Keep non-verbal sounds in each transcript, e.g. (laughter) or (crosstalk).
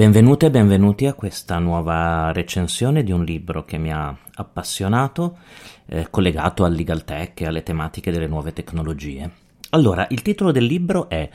Benvenute e benvenuti a questa nuova recensione di un libro che mi ha appassionato, eh, collegato al legal tech e alle tematiche delle nuove tecnologie. Allora, il titolo del libro è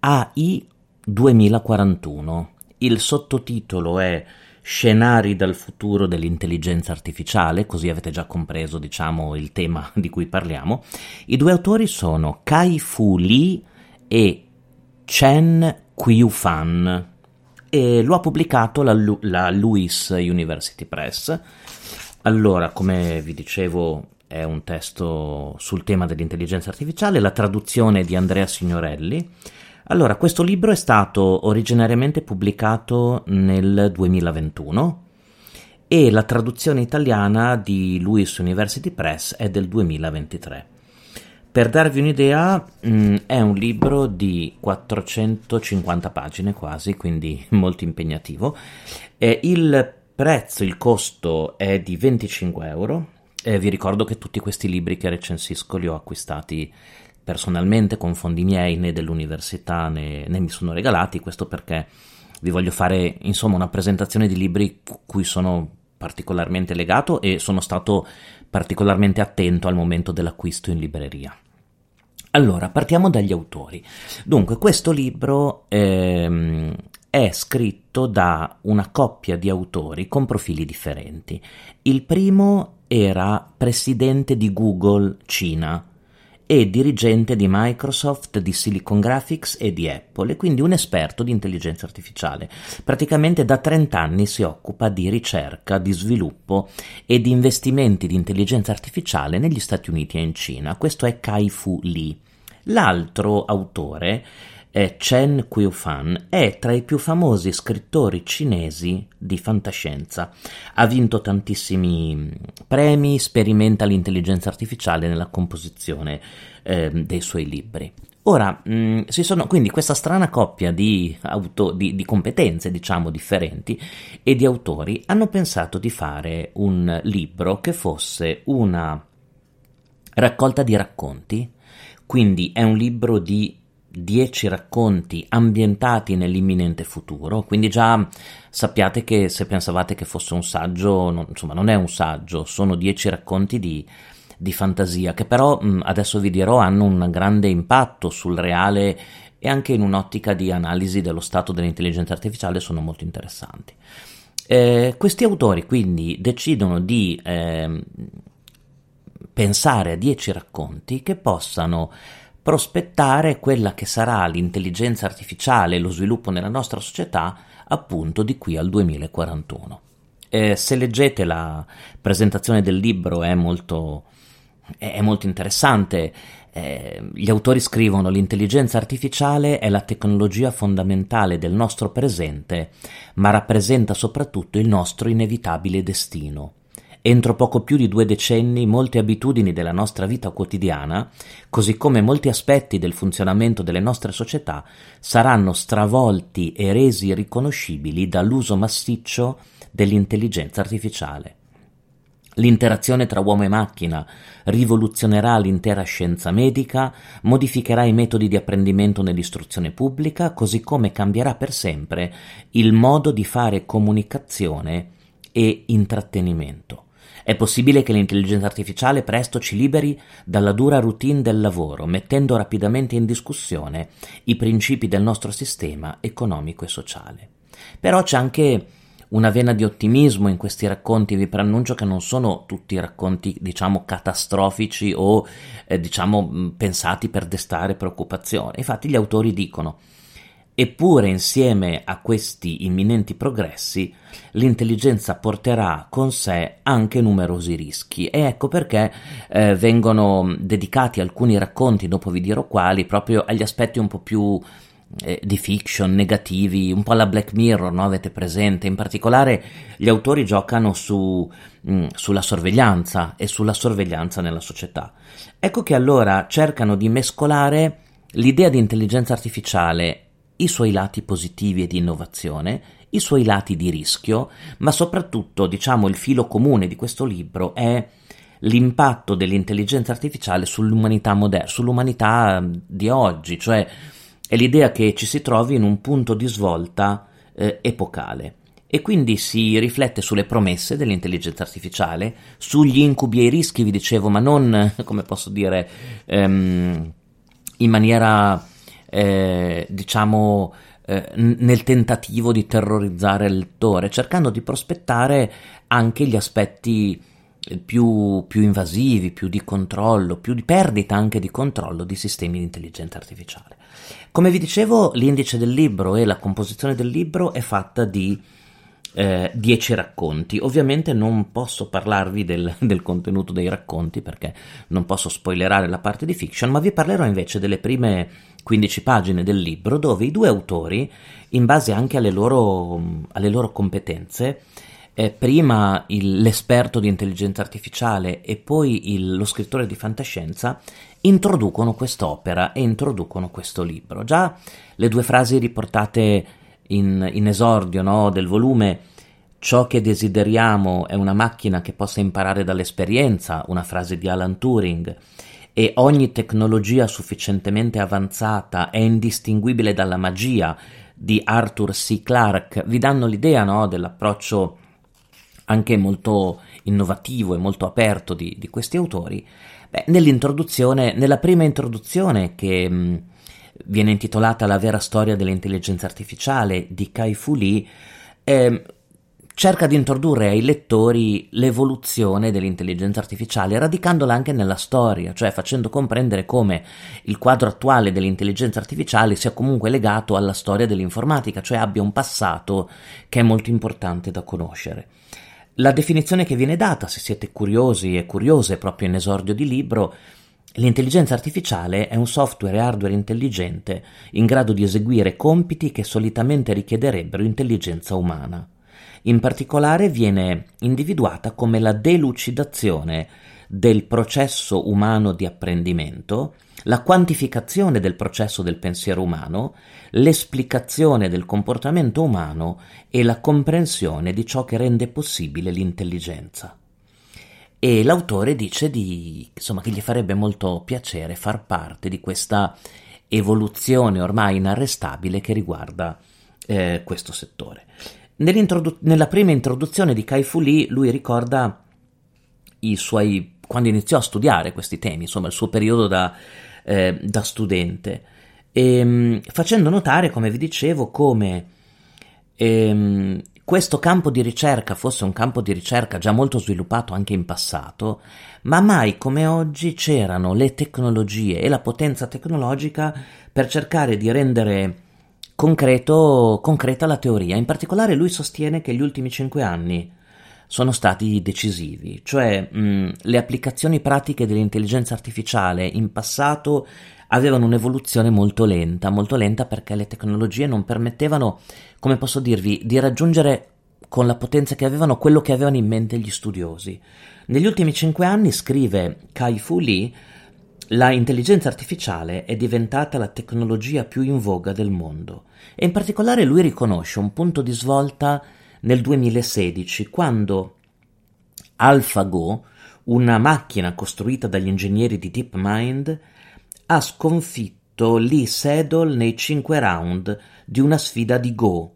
AI 2041. Il sottotitolo è Scenari dal futuro dell'intelligenza artificiale, così avete già compreso, diciamo, il tema (laughs) di cui parliamo. I due autori sono Kai Fu Lee e Chen Qiu-fan e lo ha pubblicato la, la Lewis University Press. Allora, come vi dicevo, è un testo sul tema dell'intelligenza artificiale, la traduzione di Andrea Signorelli. Allora, questo libro è stato originariamente pubblicato nel 2021 e la traduzione italiana di Lewis University Press è del 2023. Per darvi un'idea, mh, mm, è un libro di 450 pagine quasi, quindi (laughs) molto impegnativo. Eh, il prezzo, il costo è di 25 euro. Eh, vi ricordo che tutti questi libri che recensisco li ho acquistati personalmente con fondi miei, né dell'università né, né mi sono regalati. Questo perché vi voglio fare insomma una presentazione di libri cui sono particolarmente legato e sono stato particolarmente attento al momento dell'acquisto in libreria. Allora, partiamo dagli autori. Dunque, questo libro ehm, è scritto da una coppia di autori con profili differenti. Il primo era presidente di Google Cina, e dirigente di Microsoft, di Silicon Graphics e di Apple, e quindi un esperto di intelligenza artificiale. Praticamente da 30 anni si occupa di ricerca, di sviluppo e di investimenti di intelligenza artificiale negli Stati Uniti e in Cina. Questo è Kai-Fu Lee. L'altro autore è Chen Qiufan, è tra i più famosi scrittori cinesi di fantascienza. Ha vinto tantissimi mm, premi, sperimenta l'intelligenza artificiale nella composizione eh, dei suoi libri. Ora, mh, mm, si sono quindi questa strana coppia di, auto, di, di, competenze, diciamo, differenti e di autori hanno pensato di fare un libro che fosse una raccolta di racconti, quindi è un libro di dieci racconti ambientati nell'imminente futuro, quindi già sappiate che se pensavate che fosse un saggio, non, insomma non è un saggio, sono dieci racconti di, di fantasia che però adesso vi dirò hanno un grande impatto sul reale e anche in un'ottica di analisi dello stato dell'intelligenza artificiale sono molto interessanti. Eh, questi autori quindi decidono di eh, pensare a dieci racconti che possano prospettare quella che sarà l'intelligenza artificiale e lo sviluppo nella nostra società appunto di qui al 2041. Eh, se leggete la presentazione del libro è molto, è molto interessante. Eh, gli autori scrivono l'intelligenza artificiale è la tecnologia fondamentale del nostro presente, ma rappresenta soprattutto il nostro inevitabile destino. Entro poco più di due decenni molte abitudini della nostra vita quotidiana, così come molti aspetti del funzionamento delle nostre società, saranno stravolti e resi riconoscibili dall'uso massiccio dell'intelligenza artificiale. L'interazione tra uomo e macchina rivoluzionerà l'intera scienza medica, modificherà i metodi di apprendimento nell'istruzione pubblica, così come cambierà per sempre il modo di fare comunicazione e intrattenimento. È possibile che l'intelligenza artificiale presto ci liberi dalla dura routine del lavoro, mettendo rapidamente in discussione i principi del nostro sistema economico e sociale. Però c'è anche una vena di ottimismo in questi racconti, vi preannuncio che non sono tutti racconti, diciamo, catastrofici o, eh, diciamo, pensati per destare preoccupazione. Infatti gli autori dicono Eppure insieme a questi imminenti progressi l'intelligenza porterà con sé anche numerosi rischi e ecco perché eh, vengono dedicati alcuni racconti, dopo vi dirò quali, proprio agli aspetti un po' più eh, di fiction, negativi, un po' alla Black Mirror, no? avete presente? In particolare gli autori giocano su, mh, mm, sulla sorveglianza e sulla sorveglianza nella società. Ecco che allora cercano di mescolare l'idea di intelligenza artificiale i suoi lati positivi e di innovazione, i suoi lati di rischio, ma soprattutto, diciamo, il filo comune di questo libro è l'impatto dell'intelligenza artificiale sull'umanità moderna, sull'umanità di oggi, cioè è l'idea che ci si trovi in un punto di svolta eh, epocale. E quindi si riflette sulle promesse dell'intelligenza artificiale, sugli incubi e i rischi, vi dicevo, ma non, (laughs) come posso dire, ehm, in maniera, eh, diciamo, eh, nel tentativo di terrorizzare il lettore, cercando di prospettare anche gli aspetti eh, più, più, invasivi, più di controllo, più di perdita anche di controllo di sistemi di intelligenza artificiale. Come vi dicevo, l'indice del libro e la composizione del libro è fatta di eh, dieci racconti. Ovviamente non posso parlarvi del, (laughs) del, contenuto dei racconti perché non posso spoilerare la parte di fiction, ma vi parlerò invece delle prime 15 pagine del libro dove i due autori, in base anche alle loro, alle loro competenze, eh, prima il, l'esperto di intelligenza artificiale e poi il, lo scrittore di fantascienza, introducono quest'opera e introducono questo libro. Già le due frasi riportate in, in esordio no, del volume Ciò che desideriamo è una macchina che possa imparare dall'esperienza, una frase di Alan Turing, e ogni tecnologia sufficientemente avanzata è indistinguibile dalla magia di Arthur C. Clarke, vi danno l'idea no, dell'approccio anche molto innovativo e molto aperto di, di questi autori. Beh, nell'introduzione, nella prima introduzione che viene intitolata La vera storia dell'intelligenza artificiale di Kai Fu Lee, eh, cerca di introdurre ai lettori l'evoluzione dell'intelligenza artificiale, radicandola anche nella storia, cioè facendo comprendere come il quadro attuale dell'intelligenza artificiale sia comunque legato alla storia dell'informatica, cioè abbia un passato che è molto importante da conoscere. La definizione che viene data, se siete curiosi e curiose proprio in esordio di libro, L'intelligenza artificiale è un software e hardware intelligente in grado di eseguire compiti che solitamente richiederebbero intelligenza umana. In particolare viene individuata come la delucidazione del processo umano di apprendimento, la quantificazione del processo del pensiero umano, l'esplicazione del comportamento umano e la comprensione di ciò che rende possibile l'intelligenza e l'autore dice di, insomma, che gli farebbe molto piacere far parte di questa evoluzione ormai inarrestabile che riguarda eh, questo settore. nella prima introduzione di Kai Fu Lee lui ricorda suoi, quando iniziò a studiare questi temi, insomma il suo periodo da, eh, da studente, e, ehm, facendo notare, come vi dicevo, come ehm, questo campo di ricerca fosse un campo di ricerca già molto sviluppato anche in passato, ma mai come oggi c'erano le tecnologie e la potenza tecnologica per cercare di rendere concreto, concreta la teoria. In particolare lui sostiene che gli ultimi cinque anni sono stati decisivi, cioè mh, le applicazioni pratiche dell'intelligenza artificiale in passato avevano un'evoluzione molto lenta, molto lenta perché le tecnologie non permettevano, come posso dirvi, di raggiungere con la potenza che avevano quello che avevano in mente gli studiosi. Negli ultimi cinque anni, scrive Kai Fu Lee, la intelligenza artificiale è diventata la tecnologia più in voga del mondo e in particolare lui riconosce un punto di svolta nel 2016 quando AlphaGo, una macchina costruita dagli ingegneri di DeepMind, ha sconfitto Lee Sedol nei cinque round di una sfida di Go,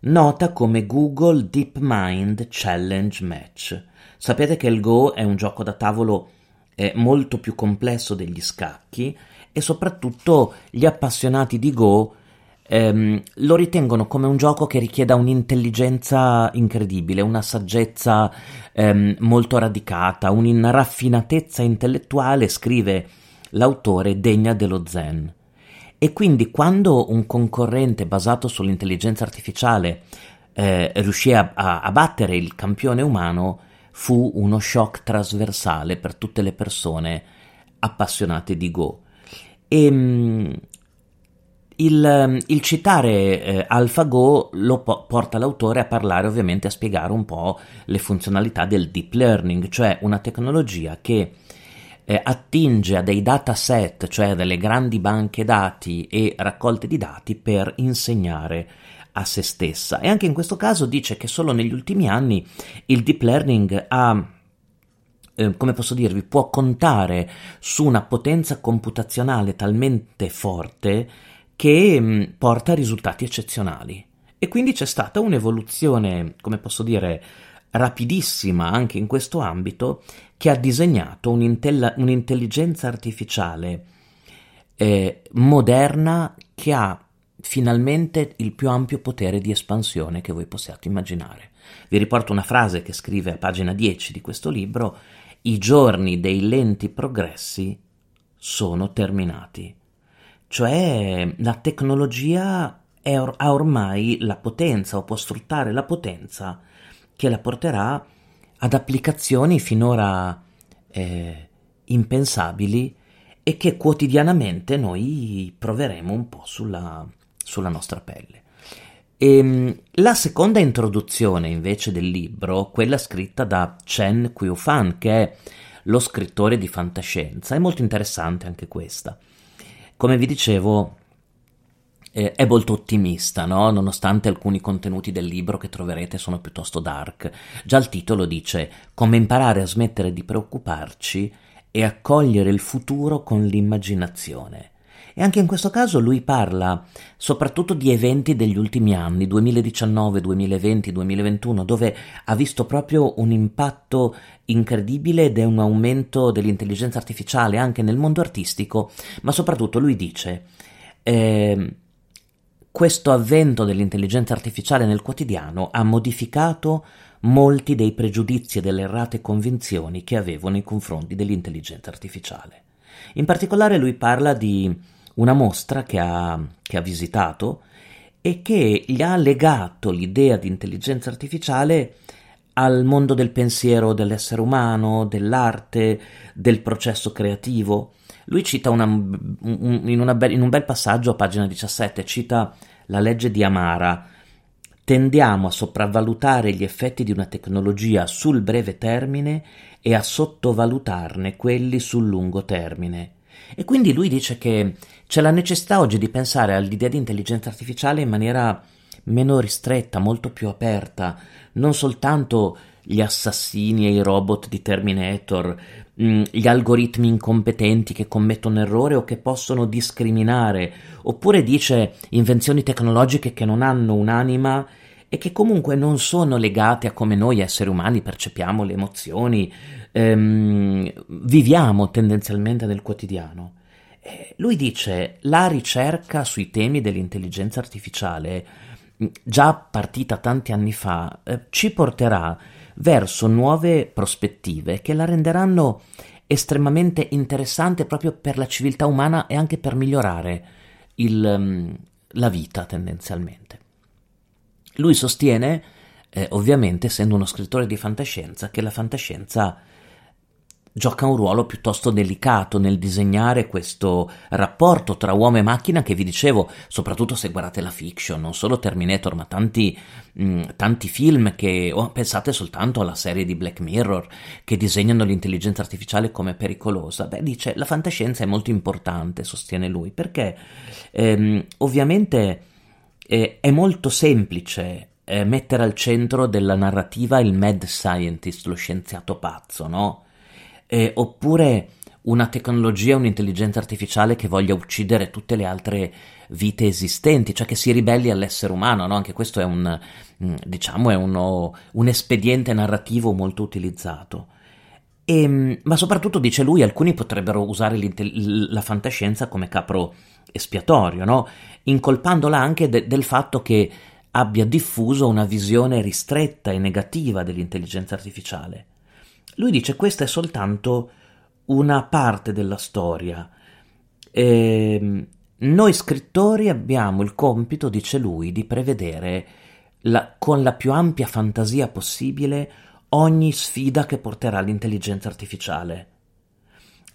nota come Google DeepMind Challenge Match. Sapete che il Go è un gioco da tavolo eh, molto più complesso degli scacchi e soprattutto gli appassionati di Go ehm, lo ritengono come un gioco che richieda un'intelligenza incredibile, una saggezza ehm, molto radicata, una raffinatezza intellettuale, scrive l'autore degna dello zen. E quindi quando un concorrente basato sull'intelligenza artificiale eh, riuscì a, a, battere il campione umano, fu uno shock trasversale per tutte le persone appassionate di Go. E, mm, il, il, citare eh, AlphaGo lo po- porta l'autore a parlare ovviamente a spiegare un po' le funzionalità del deep learning, cioè una tecnologia che eh, attinge a dei dataset, cioè delle grandi banche dati e raccolte di dati per insegnare a se stessa. E anche in questo caso dice che solo negli ultimi anni il deep learning ha eh, come posso dirvi, può contare su una potenza computazionale talmente forte che mm, porta a risultati eccezionali. E quindi c'è stata un'evoluzione, come posso dire, rapidissima anche in questo ambito, che ha disegnato un'intelligenza artificiale eh, moderna che ha finalmente il più ampio potere di espansione che voi possiate immaginare. Vi riporto una frase che scrive a pagina 10 di questo libro: I giorni dei lenti progressi sono terminati. Cioè la tecnologia or- ha ormai la potenza o può sfruttare la potenza che la porterà ad applicazioni finora eh, impensabili e che quotidianamente noi proveremo un po' sulla, sulla nostra pelle. E, ehm, la seconda introduzione invece del libro, quella scritta da Chen Qiufan, che è lo scrittore di fantascienza, è molto interessante anche questa. Come vi dicevo, eh, è molto ottimista, no? nonostante alcuni contenuti del libro che troverete sono piuttosto dark. Già il titolo dice come imparare a smettere di preoccuparci e accogliere il futuro con l'immaginazione. E anche in questo caso lui parla soprattutto di eventi degli ultimi anni, 2019, 2020, 2021, dove ha visto proprio un impatto incredibile ed è un aumento dell'intelligenza artificiale anche nel mondo artistico, ma soprattutto lui dice eh, questo avvento dell'intelligenza artificiale nel quotidiano ha modificato molti dei pregiudizi e delle errate convinzioni che avevo nei confronti dell'intelligenza artificiale. In particolare lui parla di una mostra che ha, che ha visitato e che gli ha legato l'idea di intelligenza artificiale al mondo del pensiero dell'essere umano, dell'arte, del processo creativo. Lui cita una, un, in, una be- in, un bel passaggio a pagina 17, cita la legge di Amara. Tendiamo a sopravvalutare gli effetti di una tecnologia sul breve termine e a sottovalutarne quelli sul lungo termine. E quindi lui dice che c'è la necessità oggi di pensare all'idea di intelligenza artificiale in maniera meno ristretta, molto più aperta, non soltanto gli assassini e i robot di Terminator, mm, gli algoritmi incompetenti che commettono errore o che possono discriminare, oppure dice invenzioni tecnologiche che non hanno un'anima e che comunque non sono legate a come noi esseri umani percepiamo le emozioni, ehm, viviamo tendenzialmente nel quotidiano. Eh, lui dice la ricerca sui temi dell'intelligenza artificiale, mm, già partita tanti anni fa, eh, ci porterà verso nuove prospettive che la renderanno estremamente interessante proprio per la civiltà umana e anche per migliorare il, mm, la vita tendenzialmente. Lui sostiene, eh, ovviamente essendo uno scrittore di fantascienza, che la fantascienza gioca un ruolo piuttosto delicato nel disegnare questo rapporto tra uomo e macchina che vi dicevo, soprattutto se guardate la fiction, non solo Terminator, ma tanti, mh, mm, tanti film che oh, pensate soltanto alla serie di Black Mirror che disegnano l'intelligenza artificiale come pericolosa. Beh, dice la fantascienza è molto importante, sostiene lui, perché ehm, ovviamente eh, è molto semplice eh, mettere al centro della narrativa il mad scientist, lo scienziato pazzo, no? Eh, oppure una tecnologia, un'intelligenza artificiale che voglia uccidere tutte le altre vite esistenti, cioè che si ribelli all'essere umano, no? Anche questo è un, mm, diciamo, è uno, un espediente narrativo molto utilizzato. E, ehm, ma soprattutto, dice lui, alcuni potrebbero usare la fantascienza come capro espiatorio, no? incolpandola anche de- del fatto che abbia diffuso una visione ristretta e negativa dell'intelligenza artificiale. Lui dice questa è soltanto una parte della storia. E ehm, noi scrittori abbiamo il compito, dice lui, di prevedere la, con la più ampia fantasia possibile ogni sfida che porterà l'intelligenza artificiale.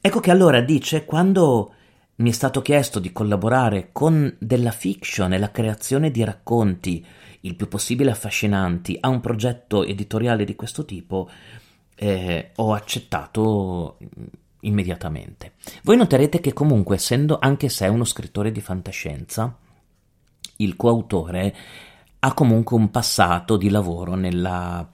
Ecco che allora dice, quando mi è stato chiesto di collaborare con della fiction e la creazione di racconti il più possibile affascinanti a un progetto editoriale di questo tipo, eh, ho accettato immediatamente. Voi noterete che comunque, essendo anche se è uno scrittore di fantascienza, il coautore ha comunque un passato di lavoro nella,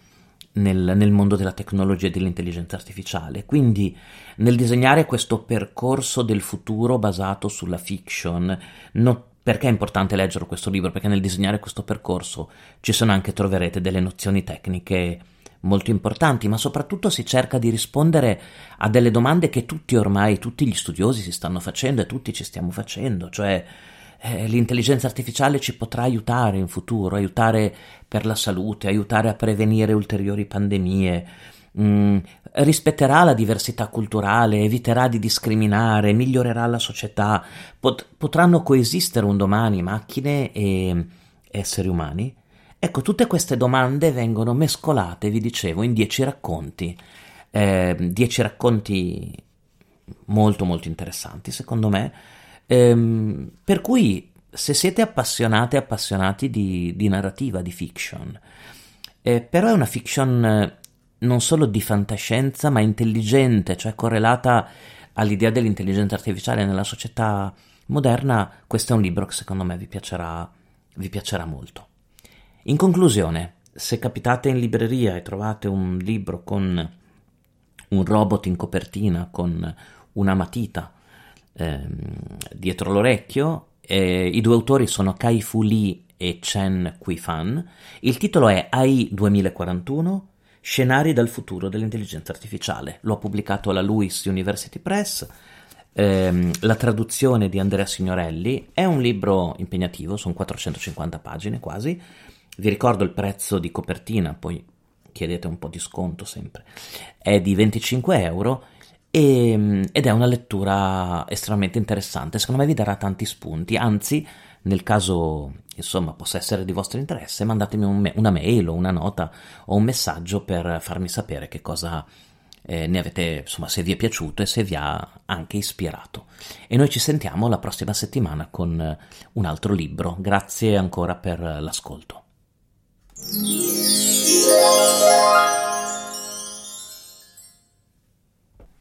nel, nel, mondo della tecnologia e dell'intelligenza artificiale. Quindi, nel disegnare questo percorso del futuro basato sulla fiction, no, Perché è importante leggere questo libro? Perché nel disegnare questo percorso ci sono anche, troverete delle nozioni tecniche molto importanti, ma soprattutto si cerca di rispondere a delle domande che tutti ormai, tutti gli studiosi si stanno facendo e tutti ci stiamo facendo, cioè eh, l'intelligenza artificiale ci potrà aiutare in futuro, aiutare per la salute, aiutare a prevenire ulteriori pandemie, mm, rispetterà la diversità culturale, eviterà di discriminare, migliorerà la società, pot- potranno coesistere un domani macchine e esseri umani? Ecco, tutte queste domande vengono mescolate, vi dicevo, in dieci racconti, eh, dieci racconti molto molto interessanti secondo me, ehm, per cui se siete appassionate e appassionati di, di, narrativa, di fiction, eh, però è una fiction eh, non solo di fantascienza ma intelligente, cioè correlata all'idea dell'intelligenza artificiale nella società moderna, questo è un libro che secondo me vi piacerà, vi piacerà molto. In conclusione, se capitate in libreria e trovate un libro con un robot in copertina con una matita ehm, dietro l'orecchio, eh, i due autori sono Kai Fu Lee e Chen Kui-fan. Il titolo è AI 2041 Scenari dal futuro dell'intelligenza artificiale. Lo ha pubblicato la Lewis University Press. Ehm, la traduzione di Andrea Signorelli è un libro impegnativo, sono 450 pagine quasi, vi ricordo il prezzo di copertina, poi chiedete un po' di sconto sempre, è di 25 euro e, ed è una lettura estremamente interessante, secondo me vi darà tanti spunti, anzi nel caso insomma possa essere di vostro interesse mandatemi un, una mail o una nota o un messaggio per farmi sapere che cosa eh, ne avete, insomma se vi è piaciuto e se vi ha anche ispirato. E noi ci sentiamo la prossima settimana con un altro libro, grazie ancora per l'ascolto. Thank you.